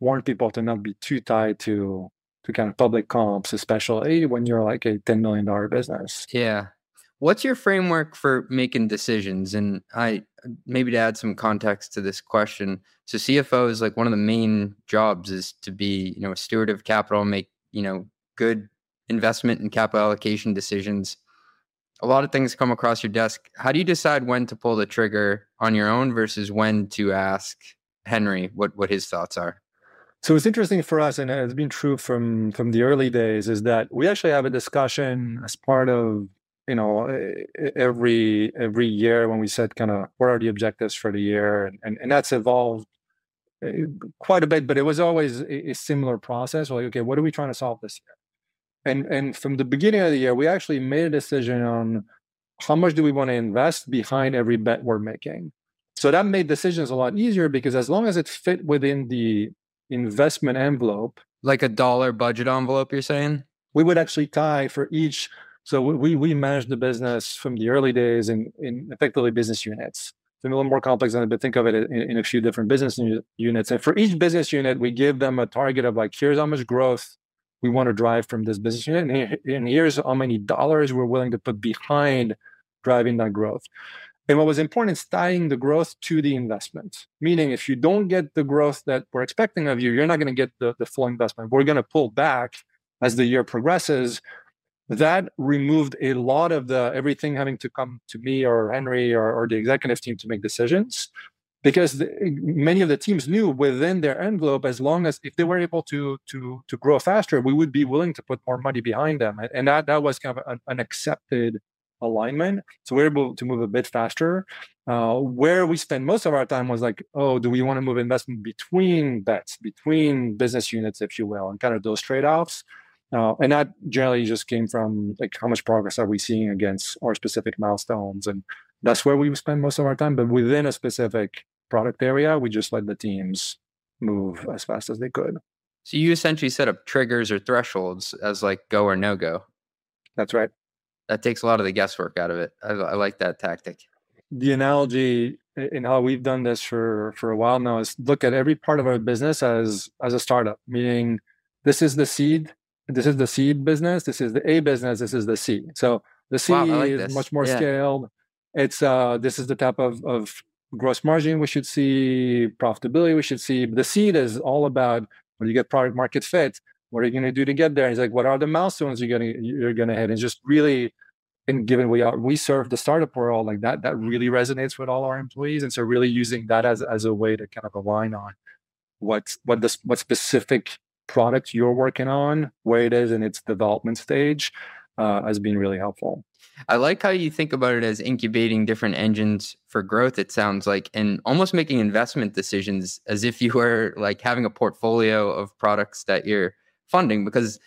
warn people to not be too tied to to kind of public comps, especially when you're like a ten million dollar business. Yeah. What's your framework for making decisions? And I maybe to add some context to this question. So CFO is like one of the main jobs is to be, you know, a steward of capital, make you know good investment and capital allocation decisions. A lot of things come across your desk. How do you decide when to pull the trigger on your own versus when to ask henry what what his thoughts are? So it's interesting for us and it's been true from from the early days is that we actually have a discussion as part of you know every every year when we set kind of what are the objectives for the year and, and, and that's evolved Uh, quite a bit, but it was always a, a similar process. Like, okay, what are we trying to solve this year? And and from the beginning of the year, we actually made a decision on how much do we want to invest behind every bet we're making. So that made decisions a lot easier because as long as it fit within the investment envelope, like a dollar budget envelope, you're saying? We would actually tie for each. So we we manage the business from the early days in, in effectively business units. A little more complex than but think of it in, in a few different business units. And for each business unit, we give them a target of like, here's how much growth we want to drive from this business unit, and here's how many dollars we're willing to put behind driving that growth. And what was important is tying the growth to the investment. Meaning, if you don't get the growth that we're expecting of you, you're not going to get the, the full investment. We're going to pull back as the year progresses. That removed a lot of the everything having to come to me or Henry or, or the executive team to make decisions. Because the, many of the teams knew within their envelope, as long as if they were able to to to grow faster, we would be willing to put more money behind them, and that that was kind of an, an accepted alignment. So we are able to move a bit faster. Uh, where we spend most of our time was like, oh, do we want to move investment between bets, between business units, if you will, and kind of those trade offs. Uh, and that generally just came from like how much progress are we seeing against our specific milestones, and that's where we spend most of our time. But within a specific product area, we just let the teams move as fast as they could. So you essentially set up triggers or thresholds as like go or no go. That's right that takes a lot of the guesswork out of it. I, I like that tactic. The analogy in how we've done this for for a while now is look at every part of our business as as a startup, meaning this is the seed, this is the seed business, this is the A business, this is the C. So the C wow, like is this. much more yeah. scaled. It's uh this is the type of of gross margin we should see, profitability we should see. The seed is all about when you get product market fit, what are you going to do to get there? And he's like, what are the milestones you're going to you're going to hit? And just really, and given we are we serve the startup world like that, that really resonates with all our employees. And so really using that as as a way to kind of align on what what this what specific product you're working on, where it is in its development stage, uh, has been really helpful. I like how you think about it as incubating different engines for growth, it sounds like, and almost making investment decisions as if you were like having a portfolio of products that you're funding because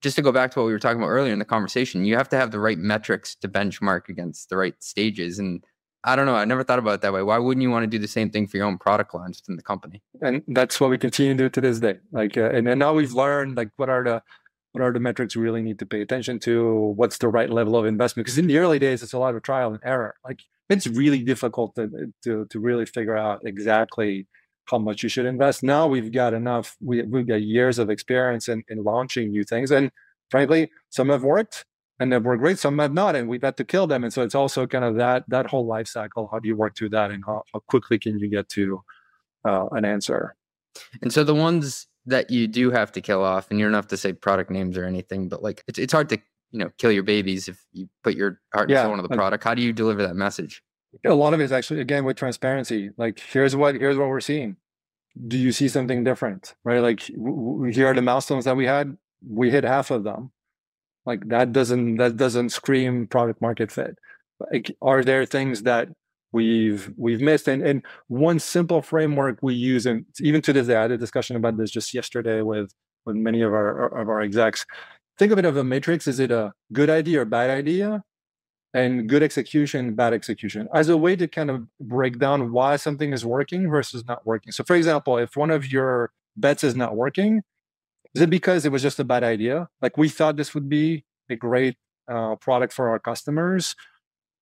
just to go back to what we were talking about earlier in the conversation, you have to have the right metrics to benchmark against the right stages. And I don't know, I never thought about it that way. Why wouldn't you want to do the same thing for your own product lines within the company? And that's what we continue to do to this day. Like, uh, and, and now we've learned like what are the what are the metrics we really need to pay attention to? What's the right level of investment? Because in the early days, it's a lot of trial and error. Like it's really difficult to to to really figure out exactly how much you should invest. Now we've got enough, we, we've got years of experience in, in launching new things. And frankly, some have worked and worked great, some have not, and we've had to kill them. And so it's also kind of that that whole life cycle. How do you work through that and how, how quickly can you get to uh, an answer? And so the ones that you do have to kill off, and you don't have to say product names or anything, but like it's, it's hard to you know kill your babies if you put your heart and yeah, soul into the product. How do you deliver that message? a lot of it is actually again with transparency like here's what here's what we're seeing do you see something different right like w- here are the milestones that we had we hit half of them like that doesn't that doesn't scream product market fit. Like are there things that we've we've missed? And and one simple framework we use and even to this day i had a discussion about this just yesterday with with many of our of our execs. Think of it as a matrix. Is it a good idea or bad idea? And good execution, bad execution. As a way to kind of break down why something is working versus not working. So, for example, if one of your bets is not working, is it because it was just a bad idea? Like we thought this would be a great uh, product for our customers.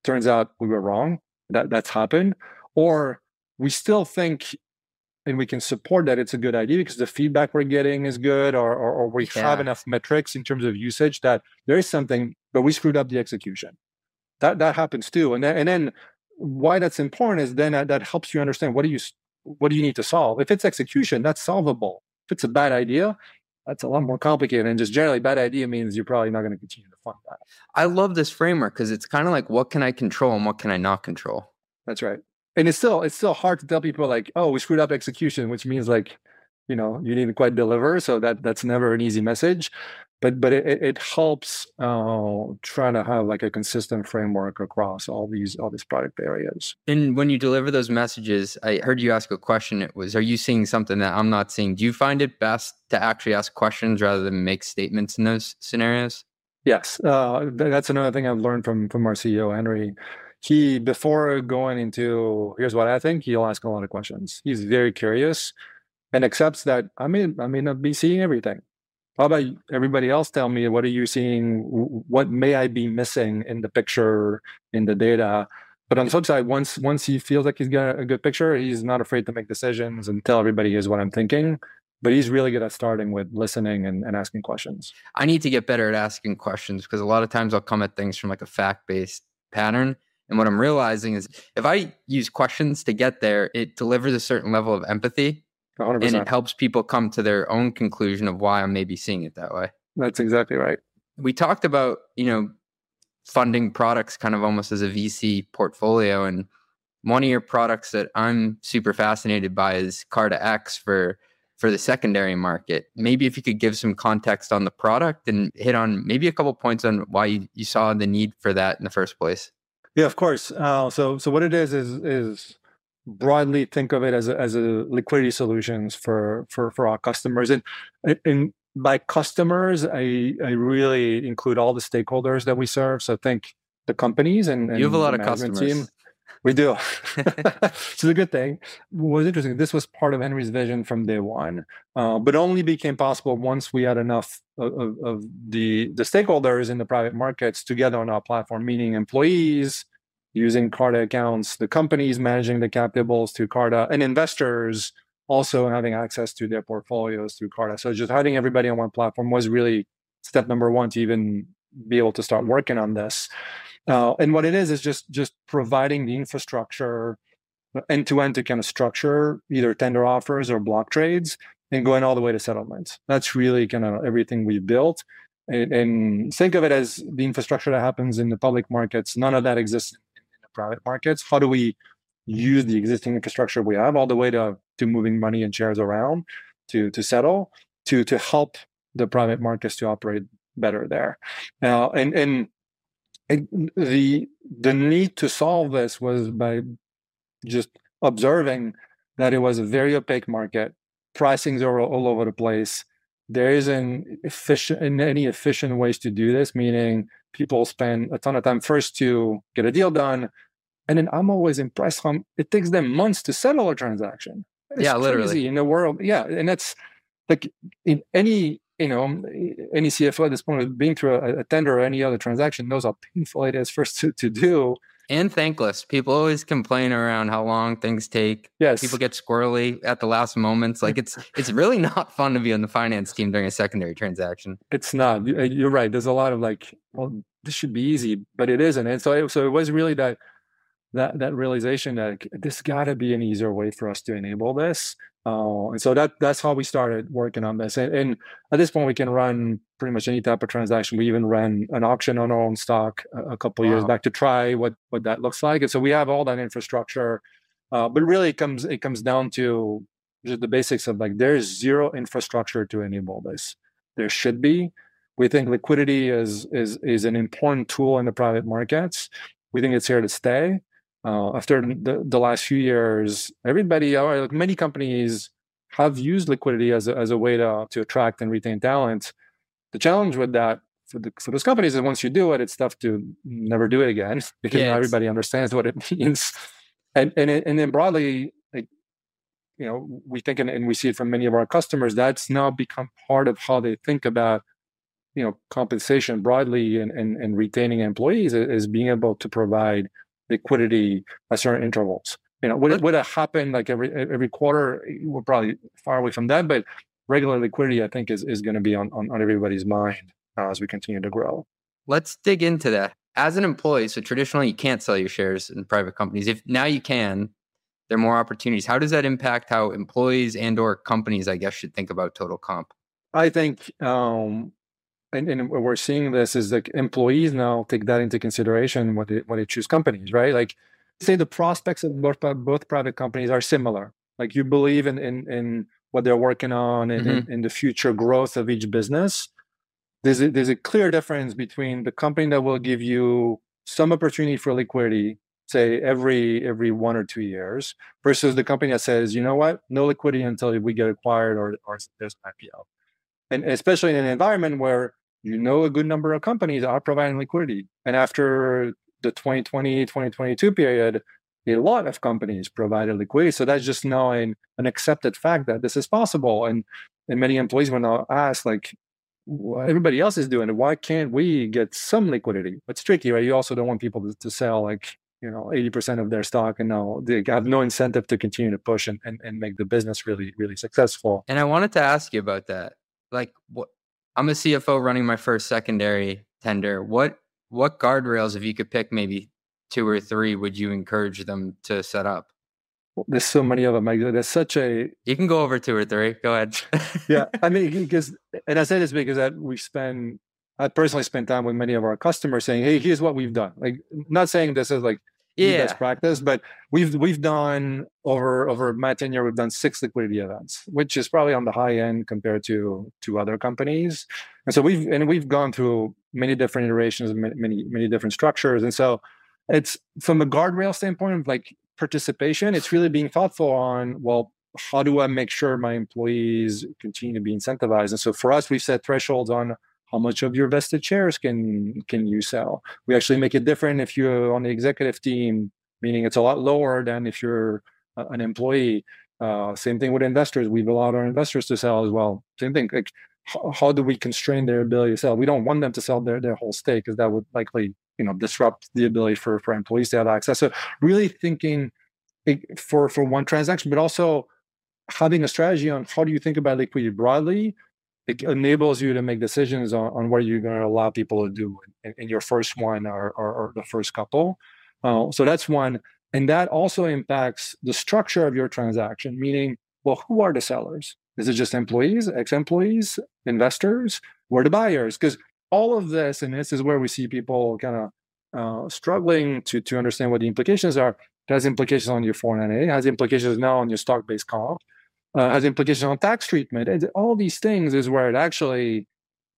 Turns out we were wrong. That that's happened, or we still think and we can support that it's a good idea because the feedback we're getting is good or, or, or we yeah. have enough metrics in terms of usage that there is something but we screwed up the execution that that happens too and then, and then why that's important is then that, that helps you understand what do you what do you need to solve if it's execution that's solvable if it's a bad idea that's a lot more complicated and just generally bad idea means you're probably not going to continue to fund that. I love this framework because it's kind of like what can i control and what can i not control? That's right. And it's still it's still hard to tell people like oh we screwed up execution which means like you know you didn't quite deliver so that that's never an easy message but but it, it helps uh, trying to have like a consistent framework across all these all these product areas. And when you deliver those messages i heard you ask a question it was are you seeing something that i'm not seeing? Do you find it best to actually ask questions rather than make statements in those scenarios? Yes uh, that's another thing i've learned from from our ceo henry. He before going into here's what i think he'll ask a lot of questions. He's very curious and accepts that i may i may not be seeing everything. How about everybody else tell me what are you seeing? What may i be missing in the picture in the data? But on the flip side once once he feels like he's got a good picture he's not afraid to make decisions and tell everybody here's what i'm thinking but he's really good at starting with listening and, and asking questions. I need to get better at asking questions because a lot of times i'll come at things from like a fact-based pattern and what i'm realizing is if i use questions to get there it delivers a certain level of empathy 100%. and it helps people come to their own conclusion of why I'm maybe seeing it that way. That's exactly right. We talked about, you know, funding products kind of almost as a VC portfolio. And one of your products that I'm super fascinated by is CartaX for for the secondary market. Maybe if you could give some context on the product and hit on maybe a couple points on why you, you saw the need for that in the first place. Yeah, of course. Uh, so so what it is is is broadly think of it as a, as a liquidity solutions for for for our customers. And and by customers i i really include all the stakeholders that we serve. So think the companies and, and you have a lot of customers team. we do. It's a good thing. What was interesting this was part of henry's vision from day one uh, but only became possible once we had enough of, of, of the the stakeholders in the private markets together on our platform meaning employees using Carta accounts, the companies managing the cap tables through Carta, and investors also having access to their portfolios through Carta. So just having everybody on one platform was really step number one to even be able to start working on this. Uh, and what it is is just just providing the infrastructure end to end to kind of structure either tender offers or block trades and going all the way to settlements. That's really kind of everything we've built. And, and, think of it as the infrastructure that happens in the public markets. None of that exists private markets. How do we use the existing infrastructure we have all the way to, to moving money and shares around to, to settle, to, to help the private markets to operate better there. Now, and, and, the, the need to solve this was by just observing that it was a very opaque market. Pricings are all over the place. There isn't efficient any efficient ways to do this, meaning people spend a ton of time first to get a deal done. And then I'm always impressed how it takes them months to settle a transaction. It's yeah, literally in the world. Yeah. And that's like in any, you know, any CFO at this point being through a, a tender or any other transaction knows how painful it is first to, to do and thankless. People always complain around how long things take. Yes. People get squirrely at the last moments. Like it's it's really not fun to be on the finance team during a secondary transaction. It's not. Uh, you're right. There's a lot of like, well, this should be easy, but it isn't. And so it, so it was really that that that realization that this got to be an easier way for us to enable this. Uh, and so that that's how we started working on this. And, and, at this point, we can run pretty much any type of transaction. We even ran an auction on our own stock a, a couple wow. years back to try what what that looks like. And so we have all that infrastructure. Uh, but really, it comes it comes down to just the basics of like there's zero infrastructure to enable this. There should be. We think liquidity is is is an important tool in the private markets. We think it's here to stay uh, after the, the last few years, everybody, like many companies, have used liquidity as a, as a way to, to attract and retain talent. The challenge with that for, the, for those companies is once you do it, it's tough to never do it again because yeah, everybody understands what it means. And and and then broadly, like you know, we think and, and we see it from many of our customers. That's now become part of how they think about you know compensation broadly and and, and retaining employees is being able to provide liquidity at certain intervals. You know, would it would it happen like every every quarter? We're probably far away from that, but regular liquidity, I think, is is going to be on, on, on everybody's mind uh, as we continue to grow. Let's dig into that. As an employee, so traditionally you can't sell your shares in private companies. If now you can, there are more opportunities. How does that impact how employees and or companies, I guess, should think about total comp? I think um, and, and we're seeing this is like employees now take that into consideration when they when they choose companies, right? Like say the prospects of both both private companies are similar. like you believe in in, in what they're working on and Mhm. in, in the future growth of each business, there's a, there's a clear difference between the company that will give you some opportunity for liquidity, say every every one or two years, versus the company that says, you know what, no liquidity until we get acquired or or there's an IPO, and especially in an environment where you know a good number of companies are providing liquidity, and after the 2020 2022 period a lot of companies provided liquidity so that's just now an, an accepted fact that this is possible and and many employees when I ask like everybody else is doing why can't we get some liquidity it's tricky right you also don't want people to, to sell like you know 80% of their stock and now they have no incentive to continue to push and, and, and make the business really really successful And I wanted to ask you about that. Like, what? I'm a CFO running my first secondary tender. What what guardrails, if you could pick maybe two or three, would you encourage them to set up? there's so many of them like, there's such a You can go over two or three. Go ahead. yeah i mean because and i say this because that we spend i personally spend time with many of our customers saying hey here's what we've done like not saying this is like yeah. best practice but we've we've done over over my tenure we've done six liquidity events which is probably on the high end compared to to other companies and so we've and we've gone through many different iterations many, many different structures and so it's from a guardrail standpoint of like participation it's really being thoughtful on well how do i make sure my employees continue to be incentivized? And so for us we've set thresholds on how much of your vested shares can can you sell. We actually make it different if you're on the executive team meaning it's a lot lower than if you're an employee. Uh, same thing with investors. We've allowed our investors to sell as well. Same thing like how, how do we constrain their ability to sell? We don't want them to sell their, their whole stake because that would likely you know disrupt the ability for, for employees to have access so really thinking like, for for one transaction but also having a strategy on how do you think about liquidity broadly it enables you to make decisions on, on what you're going to allow people to do in, in your first one or, or, or the first couple. Uh, so that's one. And that also impacts the structure of your transaction, meaning, well, who are the sellers? Is it just employees, ex employees, investors? Who are the buyers? Because all of this, and this is where we see people kind of uh, struggling to, to understand what the implications are. It has implications on your 409A, has implications now on your stock based comp uh, has implications on tax treatment. And all these things is where it actually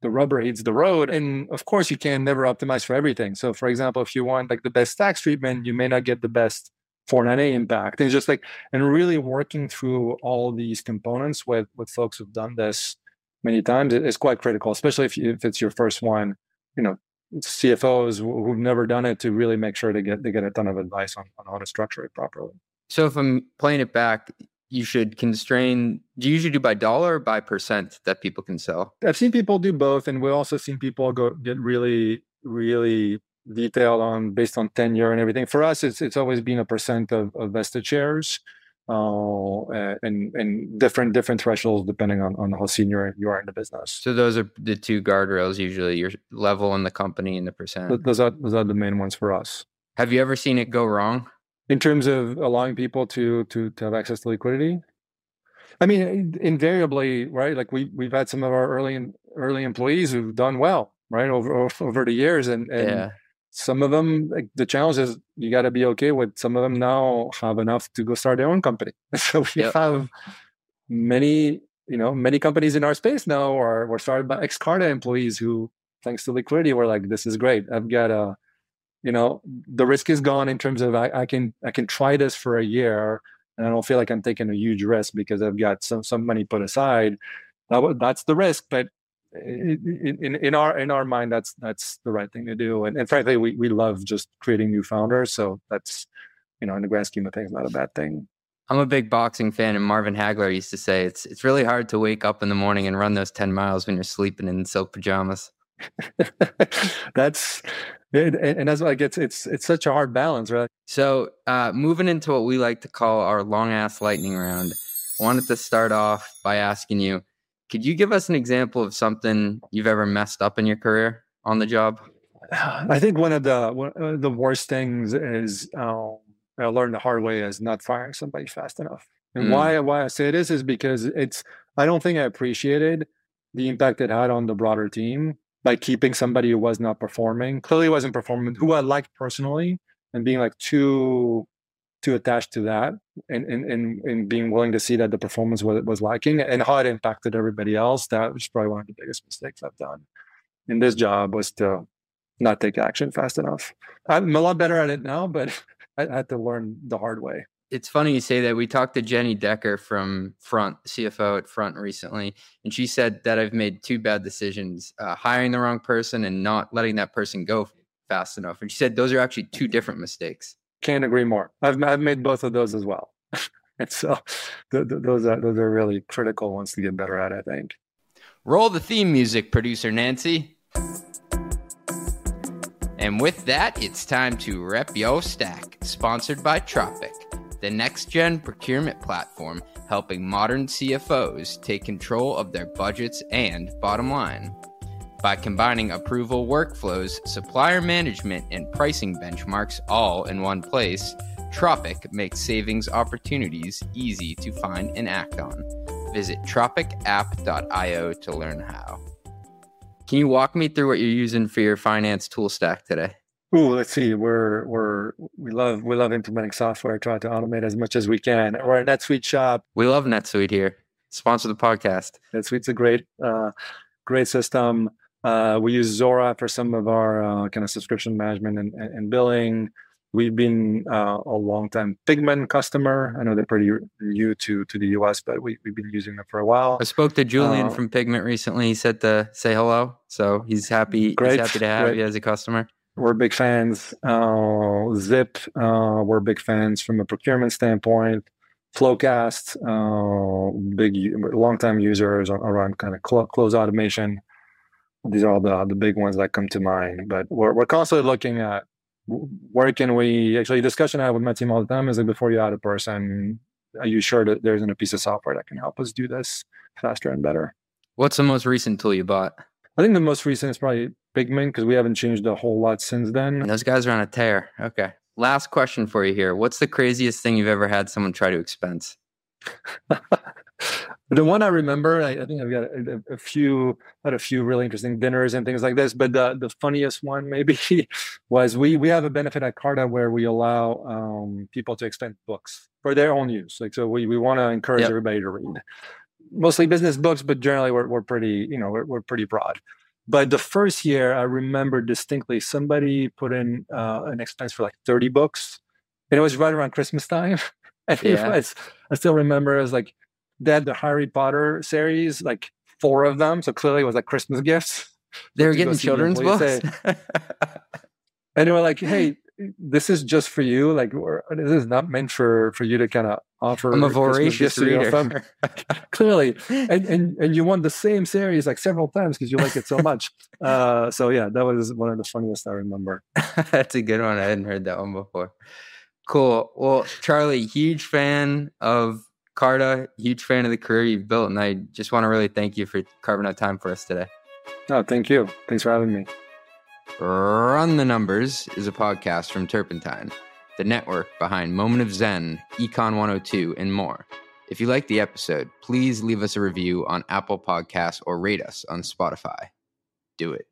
the rubber hits the road. And of course, you can never optimize for everything. So, for example, if you want like the best tax treatment, you may not get the best 409A impact. And just like and really working through all these components with with folks who've done this many times it's quite critical, especially if you, if it's your first one. You know, CFOs who've never done it to really make sure they get they get a ton of advice on, on how to structure it properly. So if I'm playing it back, you should constrain. Do you usually do by dollar or by percent that people can sell? I've seen people do both, and we've also seen people go get really, really detailed on based on tenure and everything. For us, it's it's always been a percent of, of vested shares, uh, and and different different thresholds depending on, on how senior you are in the business. So those are the two guardrails usually your level in the company and the percent. Those are those are the main ones for us. Have you ever seen it go wrong? in terms of allowing people to to to have access to liquidity i mean invariably right like we we've had some of our early early employees who've done well right over over the years and and yeah. Some of them like the challenge is you got to be okay with some of them now have enough to go start their own company. So we Yep. have many you know many companies in our space now are were started by ex-carta employees who thanks to liquidity were like this is great. I've got a you know the risk is gone in terms of I, I can i can try this for a year and i don't feel like i'm taking a huge risk because i've got some some money put aside. That, that's the risk but in, in, in our in our mind that's that's the right thing to do. And, and frankly we, we love just creating new founders. So that's you know in the grand scheme of things not a bad thing. I'm a big boxing fan, and Marvin Hagler used to say it's it's really hard to wake up in the morning and run those ten miles when you're sleeping in silk pajamas. that's and, and that's like it's it's it's such a hard balance right? So, uh, moving into what we like to call our long ass lightning round, I wanted to start off by asking you could you give us an example of something you've ever messed up in your career on the job? I think one of the one of the worst things is um, I learned the hard way is not firing somebody fast enough. And Mm. why why I say this is because it's I don't think I appreciated the impact it had on the broader team by keeping somebody who was not performing, clearly wasn't performing, who I liked personally, and being like too too attached to that and, and, and, and being willing to see that the performance was, was lacking and how it impacted everybody else. That was probably one of the biggest mistakes I've done in this job was to not take action fast enough. I'm a lot better at it now, but I had to learn the hard way. It's funny you say that. We talked to Jenny Decker from Front, CFO at Front recently, and she said that I've made two bad decisions uh, hiring the wrong person and not letting that person go fast enough. And she said those are actually two different mistakes. Can't agree more. I've, I've made both of those as well. and so th- th- those, are, those are really critical ones to get better at, I think. Roll the theme music, producer Nancy. And with that, it's time to rep yo stack, sponsored by Tropic, the next gen procurement platform helping modern CFOs take control of their budgets and bottom line. By combining approval workflows, supplier management, and pricing benchmarks all in one place, Tropic makes savings opportunities easy to find and act on. Visit tropicapp.io to learn how. Can you walk me through what you're using for your finance tool stack today? Ooh, let's see. We're we're we love we love implementing software. Try to automate as much as we can. We're a NetSuite shop. We love NetSuite here. Sponsor the podcast. NetSuite's a great uh, great system. Uh, we use Zuora for some of our uh, kind of subscription management and, and, and billing. We've been uh, a long time Pigment customer. I know they're pretty new to to the US, but we, we've been using them for a while. I spoke to Julian uh, from Pigment recently. He said to say hello, so he's happy. Great, he's happy to have great. you as a customer. We're big fans. Uh, Zip, uh, we're big fans from a procurement standpoint. FloQast, uh, big long time users around kind of cl- close automation. These are the the big ones that come to mind. But we're we're constantly looking at where can we actually discussion I have with my team all the time is like before you add a person, are you sure that there isn't a piece of software that can help us do this faster and better? What's the most recent tool you bought? I think the most recent is probably Pigment because we haven't changed a whole lot since then. And those guys are on a tear. Okay. Last question for you here. What's the craziest thing you've ever had someone try to expense? the one I remember, I, I think I've got a, a, few, had a few really interesting dinners and things like this. But the, the funniest one maybe was we we have a benefit at Carta where we allow um, people to expense books for their own use. Like so, we we want to encourage yep. everybody to read, mostly business books, but generally we're we're pretty you know we're, we're pretty broad. But the first year, I remember distinctly somebody put in uh, an expense for like thirty books, and it was right around Christmas time. and yeah. was, I still remember it was like they the Harry Potter series, like four of them. So clearly it was like Christmas gifts. They were getting children's books. and they were like, hey, this is just for you. Like, this is not meant for for you to kind of offer. I'm a voracious reader. Clearly, and, and and you want the same series like several times because you like it so much. Uh, so yeah, that was one of the funniest I remember. That's a good one. I hadn't heard that one before. Cool. Well, Charly, huge fan of Carta, huge fan of the career you've built, and I just want to really thank you for carving out time for us today. Oh, thank you. Thanks for having me. Run the Numbers is a podcast from Turpentine, the network behind Moment of Zen, Econ 102, and more. If you like the episode, please leave us a review on Apple Podcasts or rate us on Spotify. Do it.